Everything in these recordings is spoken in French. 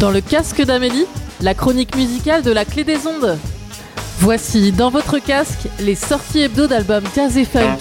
Dans le casque d'Amélie, la chronique musicale de la clé des ondes. Voici dans votre casque les sorties hebdo d'albums jazz et funk.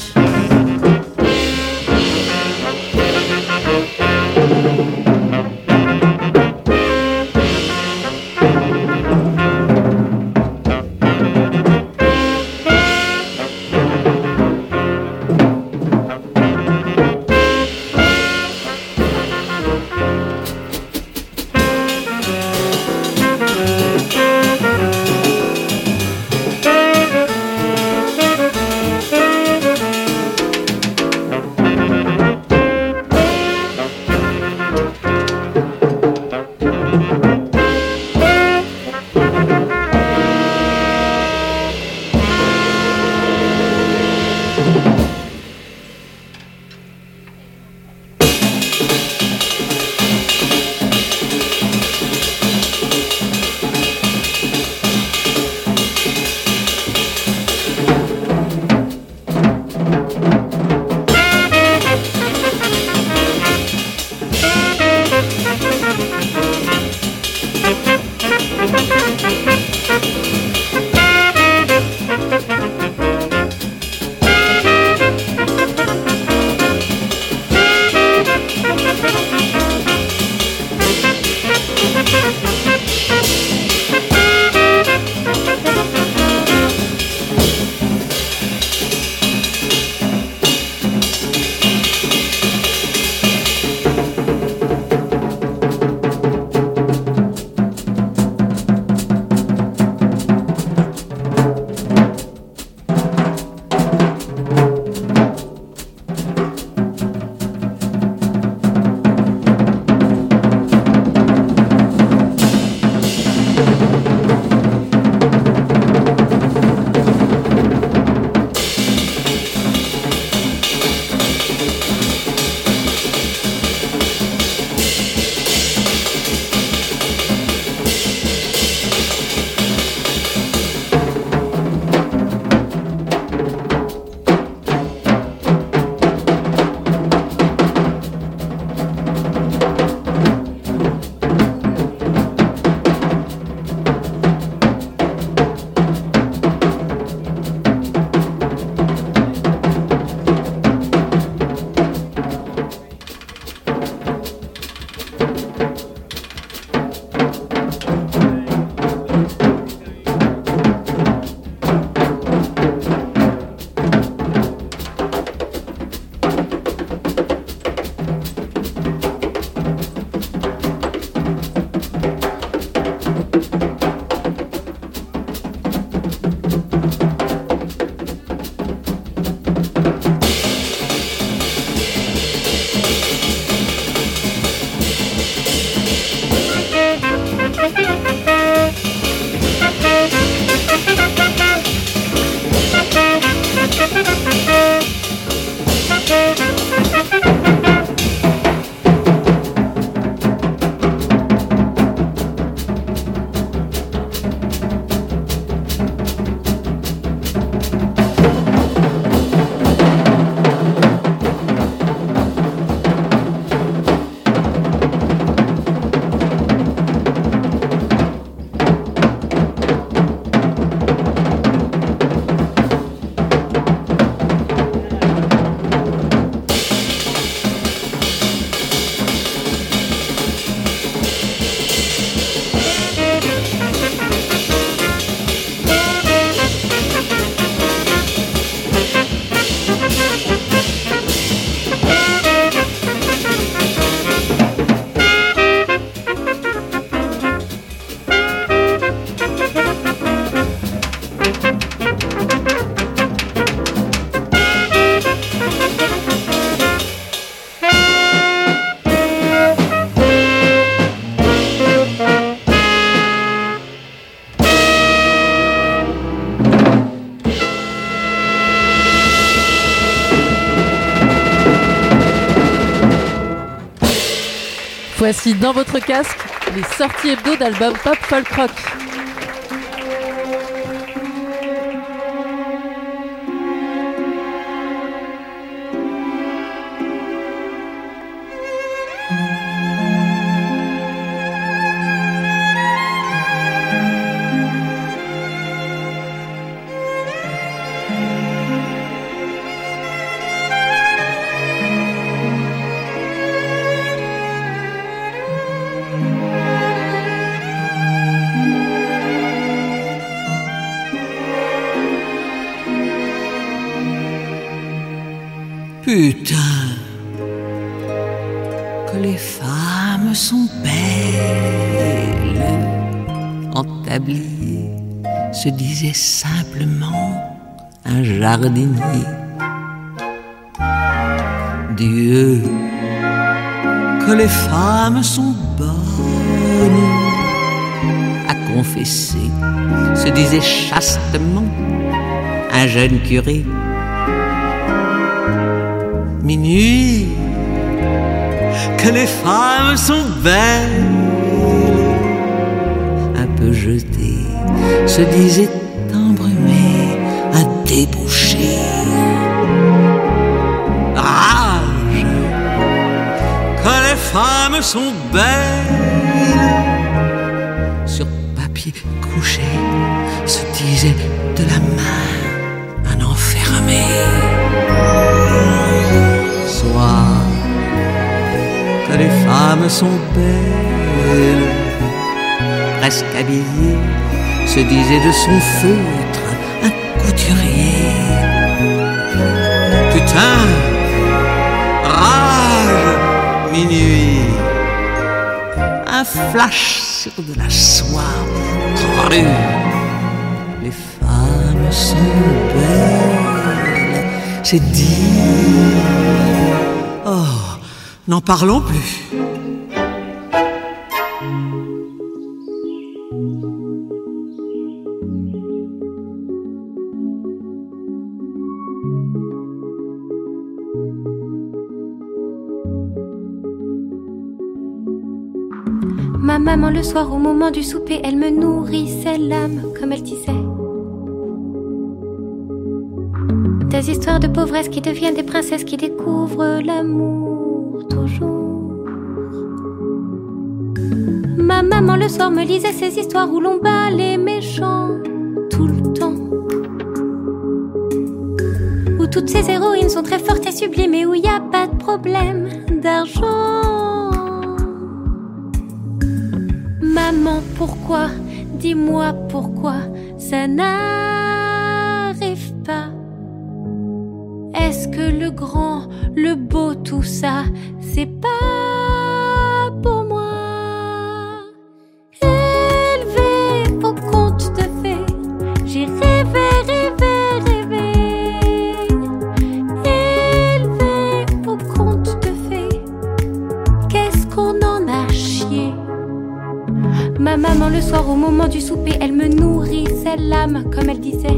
Voici dans votre casque les sorties hebdo d'albums pop folk rock. Dieu, que les femmes sont bonnes. À confesser se disait chastement un jeune curé minuit que les femmes sont belles. Un peu jetées, se disait à déboucher. Rage que les femmes sont belles. Sur papier couché se disait de la main un enfermé que les femmes sont belles, presque habillées, se disait de son un Putain, rage, minuit, un flash sur de la soie crue. Les femmes sont belles, c'est dit. Oh, n'en parlons plus. Ma maman le soir au moment du souper, elle me nourrissait l'âme comme elle disait. Des histoires de pauvresses qui deviennent des princesses qui découvrent l'amour toujours. Ma maman le soir me lisait ces histoires où l'on bat les méchants tout le temps. Où toutes ces héroïnes sont très fortes et sublimes et où il n'y a pas de problème d'argent. Maman, pourquoi? Dis-moi pourquoi ça n'arrive Ma maman le soir au moment du souper, elle me nourrissait l'âme comme elle disait.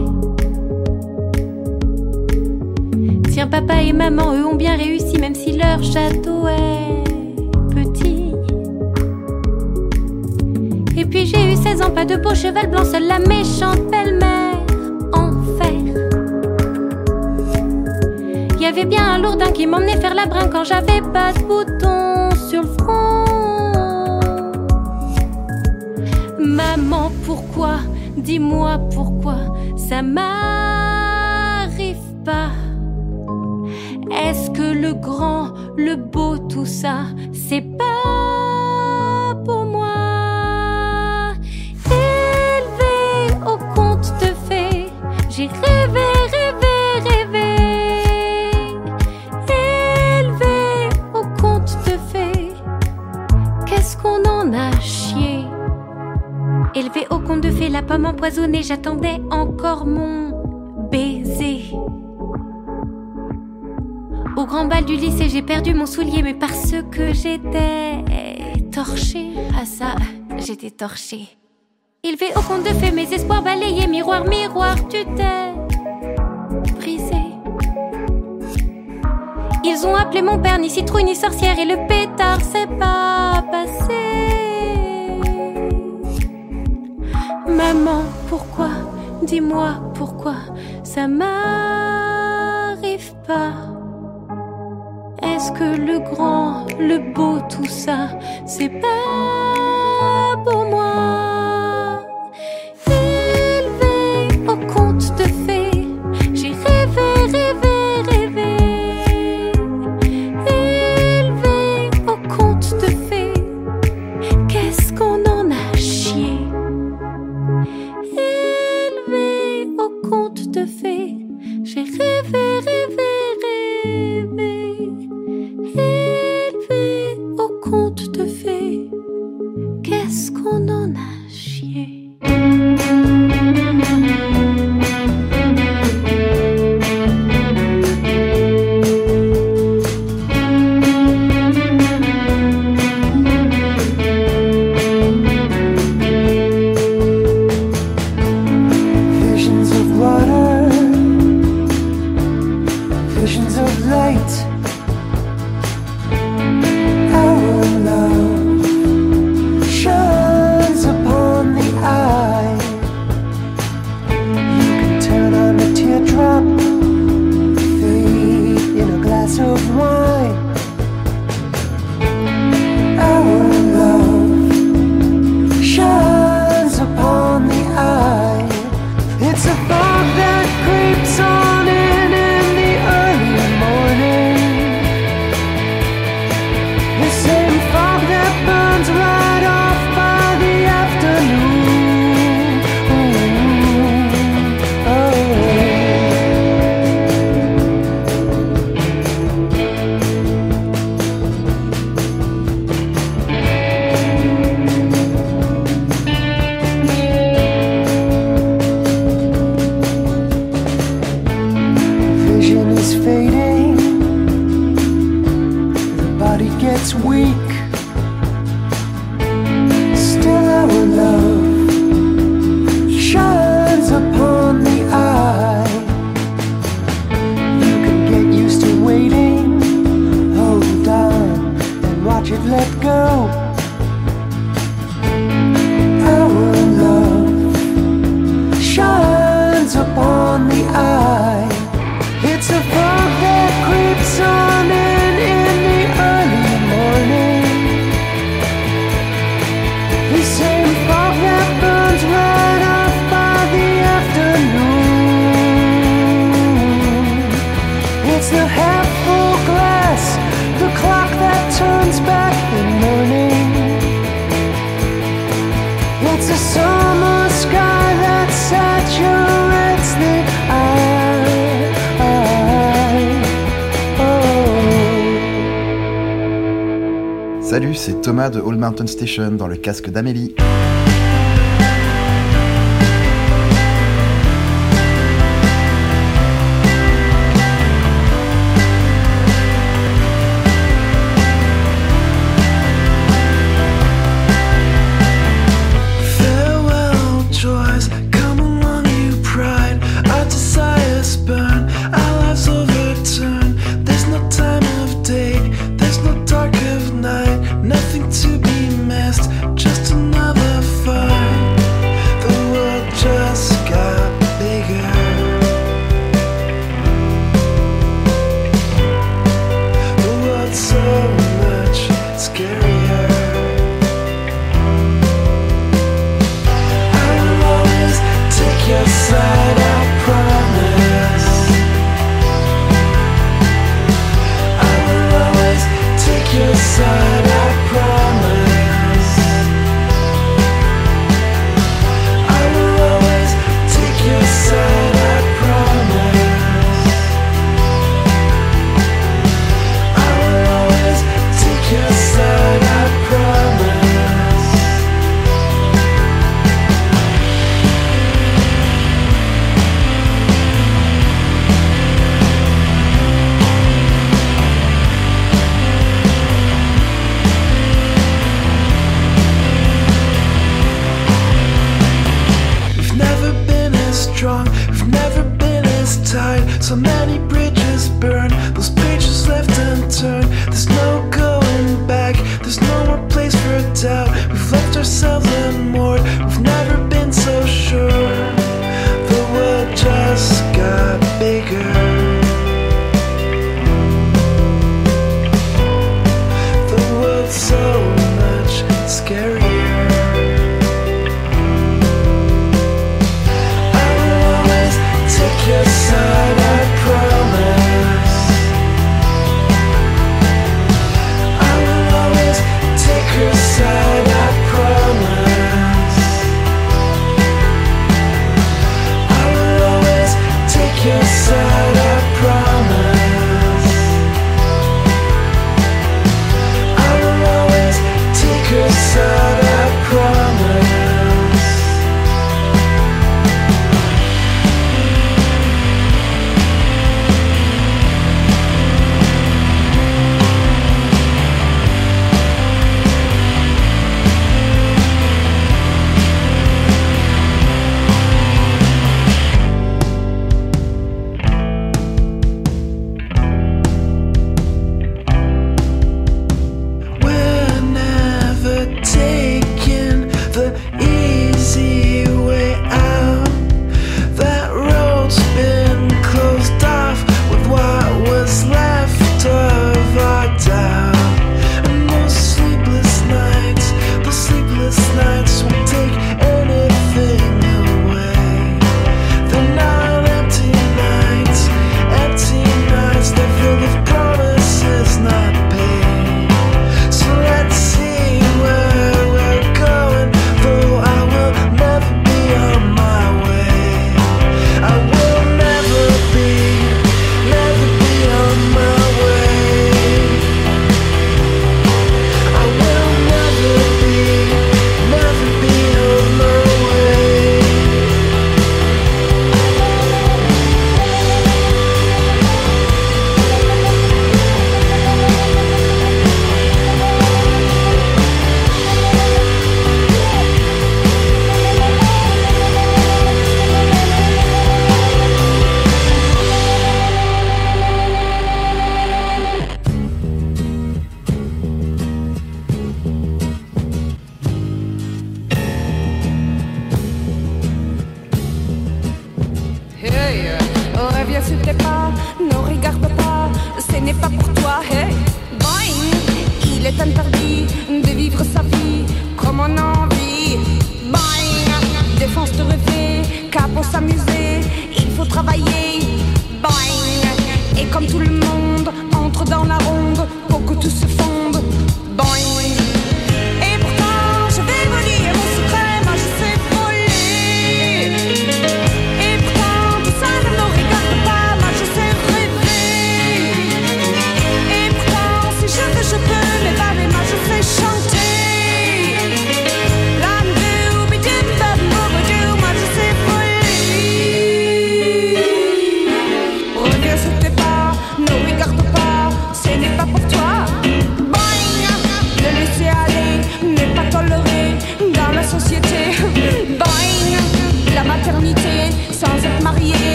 Tiens, papa et maman, eux ont bien réussi, même si leur château est petit. Et puis j'ai eu 16 ans, pas de beau cheval blanc, seule la méchante belle-mère en fer. Y avait bien un lourdin qui m'emmenait faire la brin quand j'avais pas de bouton sur le front. Maman, pourquoi? Dis-moi pourquoi ça m'arrive pas. Est-ce que le grand, le beau, tout ça, j'attendais encore mon baiser. Au grand bal du lycée, j'ai perdu mon soulier, mais parce que j'étais torchée. À ça, j'étais torchée. Élevé au conte de fées, mes espoirs balayés, miroir, miroir, tu t'es brisé. Ils ont appelé mon père ni citrouille ni sorcière et le pétard s'est pas passé. Maman, pourquoi? Dis-moi pourquoi ça m'arrive pas. Est-ce que le grand, le beau, tout ça, c'est pas pour moi? Thomas de Old Mountain Station dans le casque d'Amélie.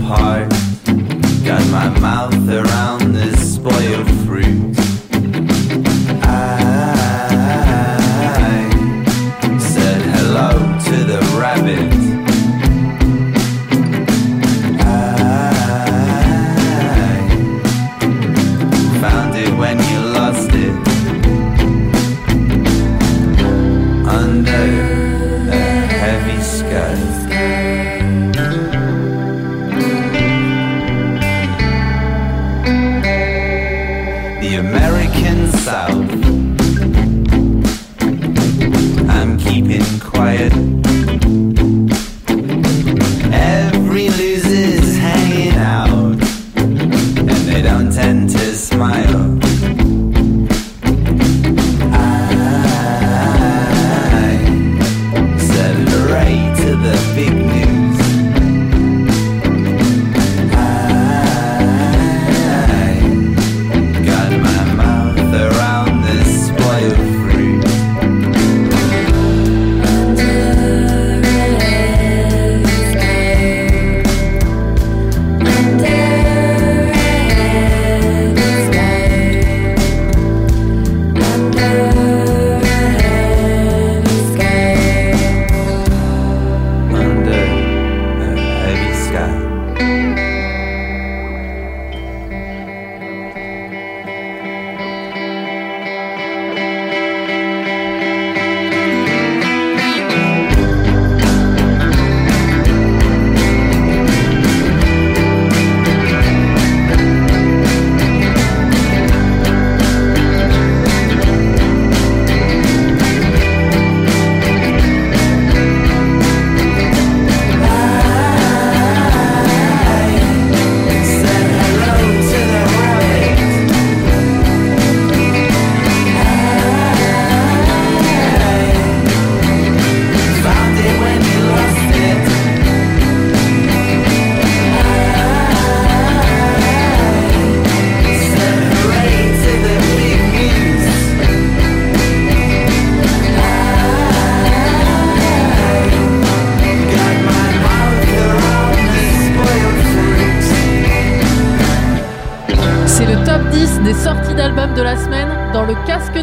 Apart. Got my mouth around the spoiled fruit.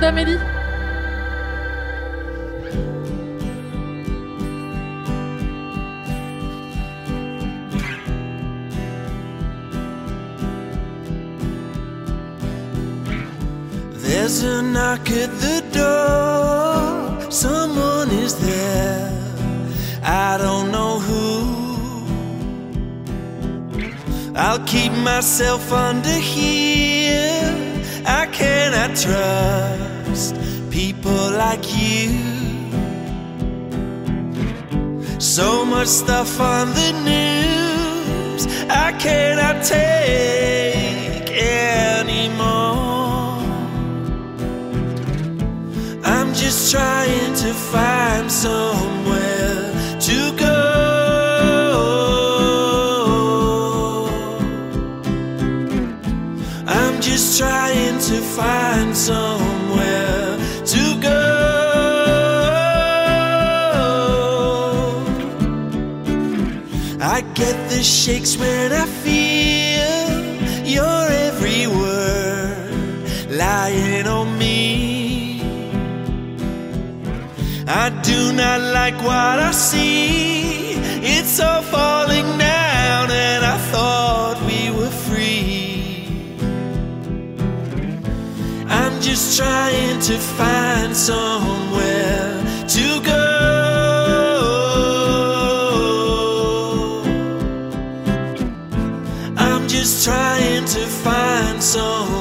d'Amélie. There's a knock at the door. Someone is there. I don't know who. I'll keep myself under here. I cannot trust like you. So much stuff on the news. I cannot take anymore. I'm just trying to find somewhere to go. I'm just trying to find somewhere the shakes when I feel your every word lying on me. I do not like what I see. It's all falling down, and I thought we were free. I'm just trying to find somewhere to go. So.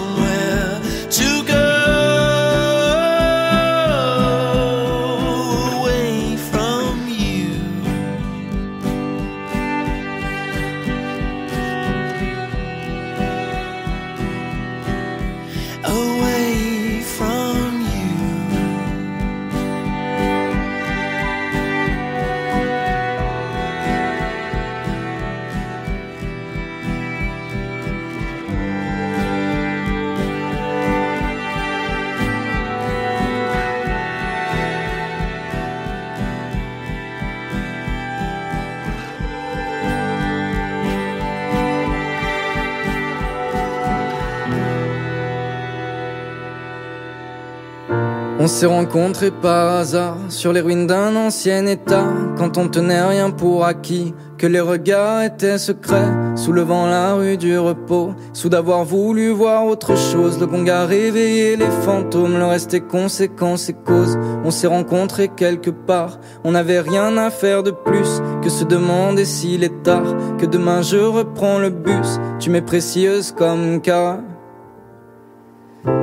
On s'est rencontrés par hasard sur les ruines d'un ancien état, quand on tenait rien pour acquis, que les regards étaient secrets, soulevant la rue du repos, sous d'avoir voulu voir autre chose, le gong a réveillé les fantômes, le reste est conséquence et cause. On s'est rencontrés quelque part, on n'avait rien à faire de plus que se demander s'il est tard, que demain je reprends le bus, tu m'es précieuse comme Cara.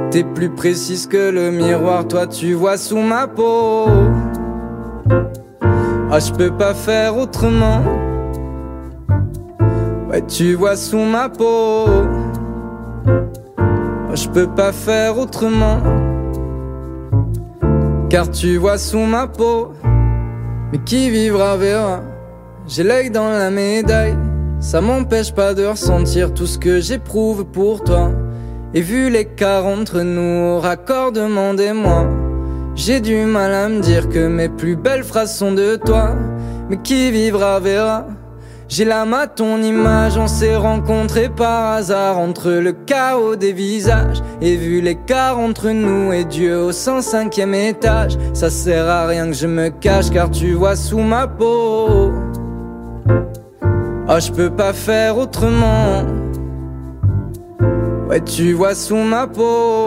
T'es plus précise que le miroir, toi tu vois sous ma peau. Ah, je peux pas faire autrement. Ouais, tu vois sous ma peau. Ah, je peux pas faire autrement. Car tu vois sous ma peau. Mais qui vivra verra. J'ai l'œil dans la médaille. Ça m'empêche pas de ressentir tout ce que j'éprouve pour toi. Et vu l'écart entre nous, raccordement des moi J'ai du mal à me dire que mes plus belles phrases sont de toi. Mais qui vivra verra. J'ai l'âme à ton image, on s'est rencontrés par hasard entre le chaos des visages. Et vu l'écart entre nous et Dieu au 105e étage, ça sert à rien que je me cache car tu vois sous ma peau. Ah, je peux pas faire autrement. Ouais, tu vois sous ma peau.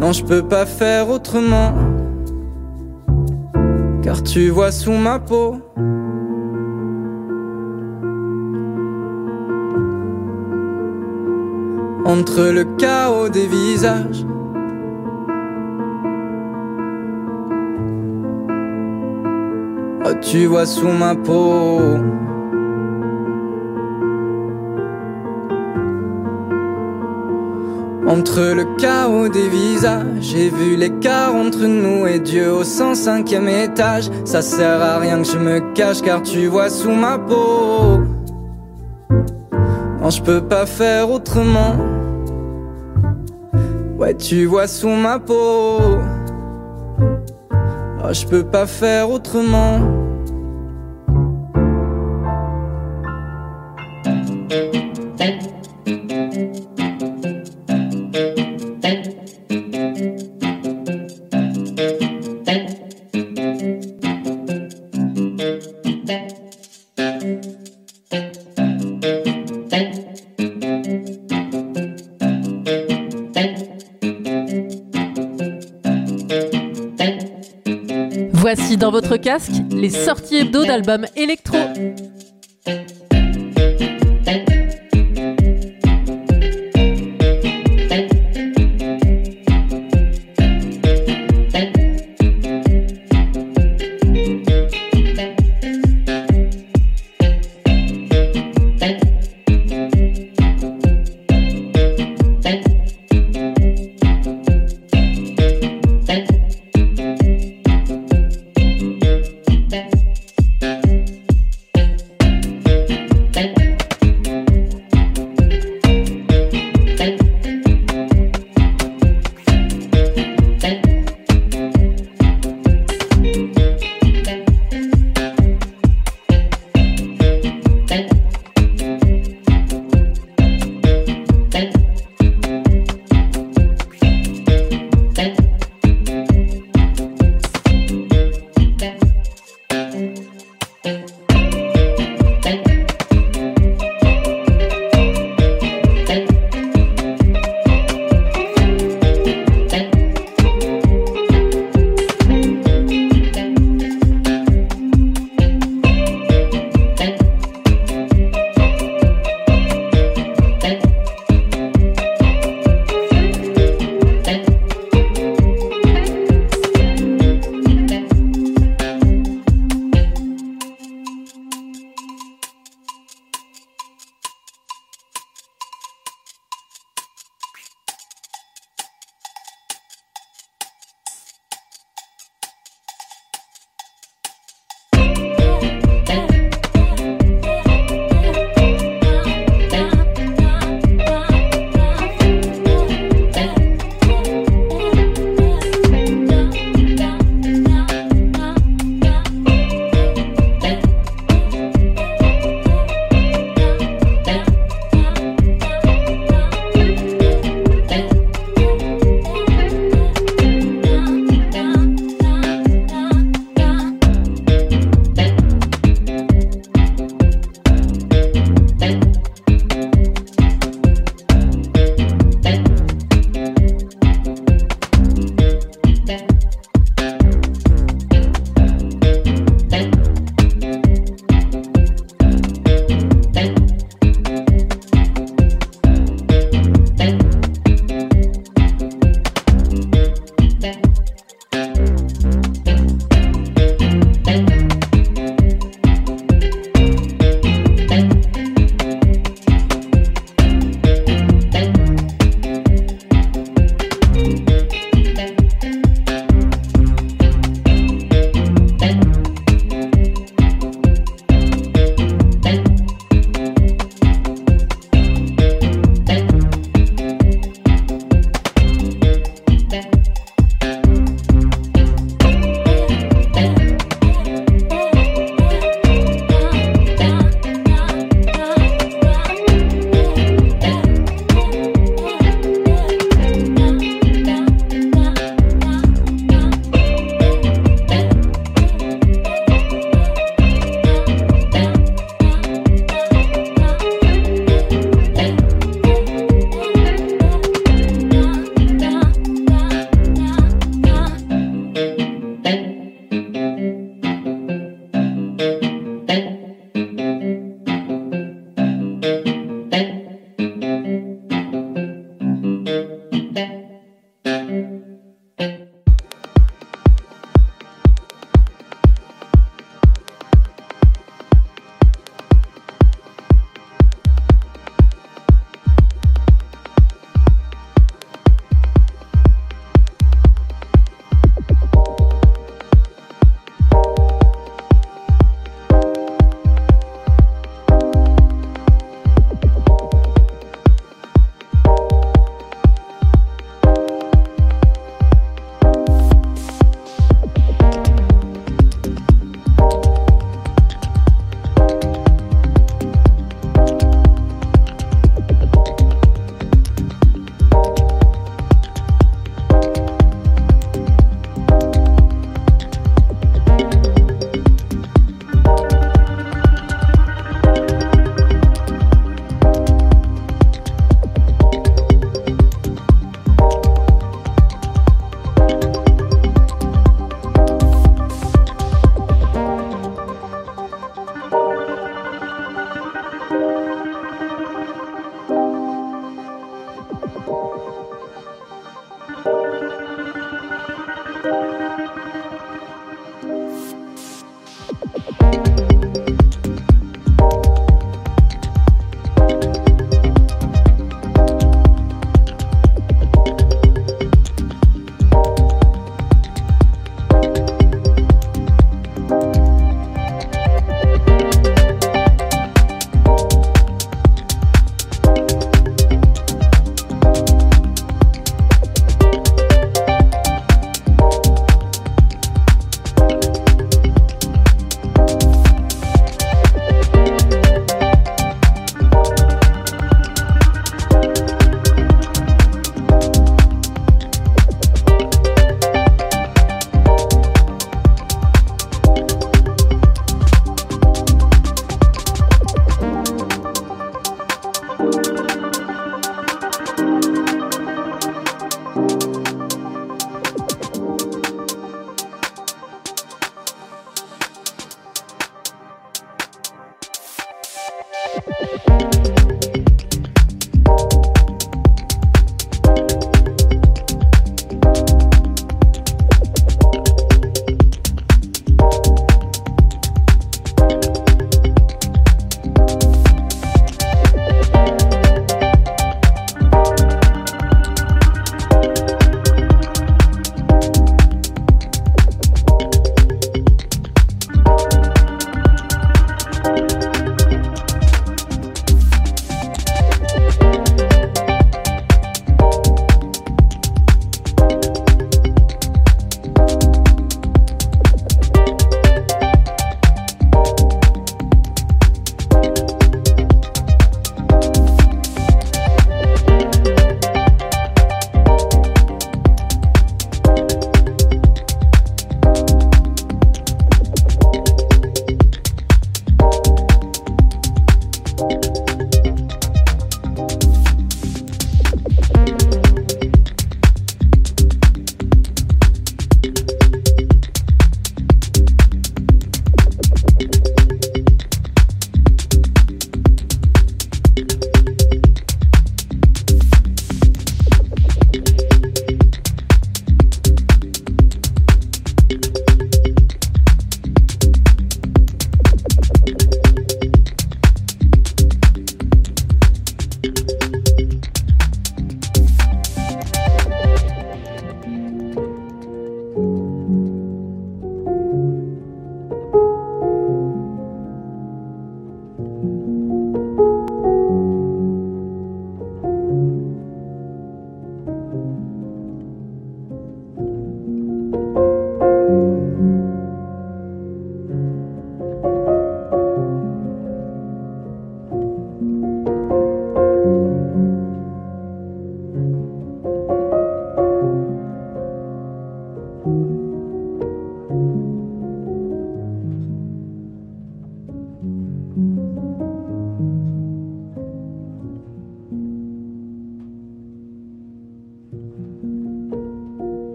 Non, je peux pas faire autrement. Car tu vois sous ma peau. Entre le chaos des visages. Oh, tu vois sous ma peau. Entre le chaos des visages, j'ai vu l'écart entre nous et Dieu au 105e étage. Ça sert à rien que je me cache car tu vois sous ma peau. Non, je peux pas faire autrement. Ouais, tu vois sous ma peau. Oh, je peux pas faire autrement. Les sorties hebdo d'albums électro.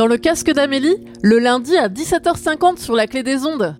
Dans le casque d'Amélie, le lundi à 17h50 sur la clé des ondes.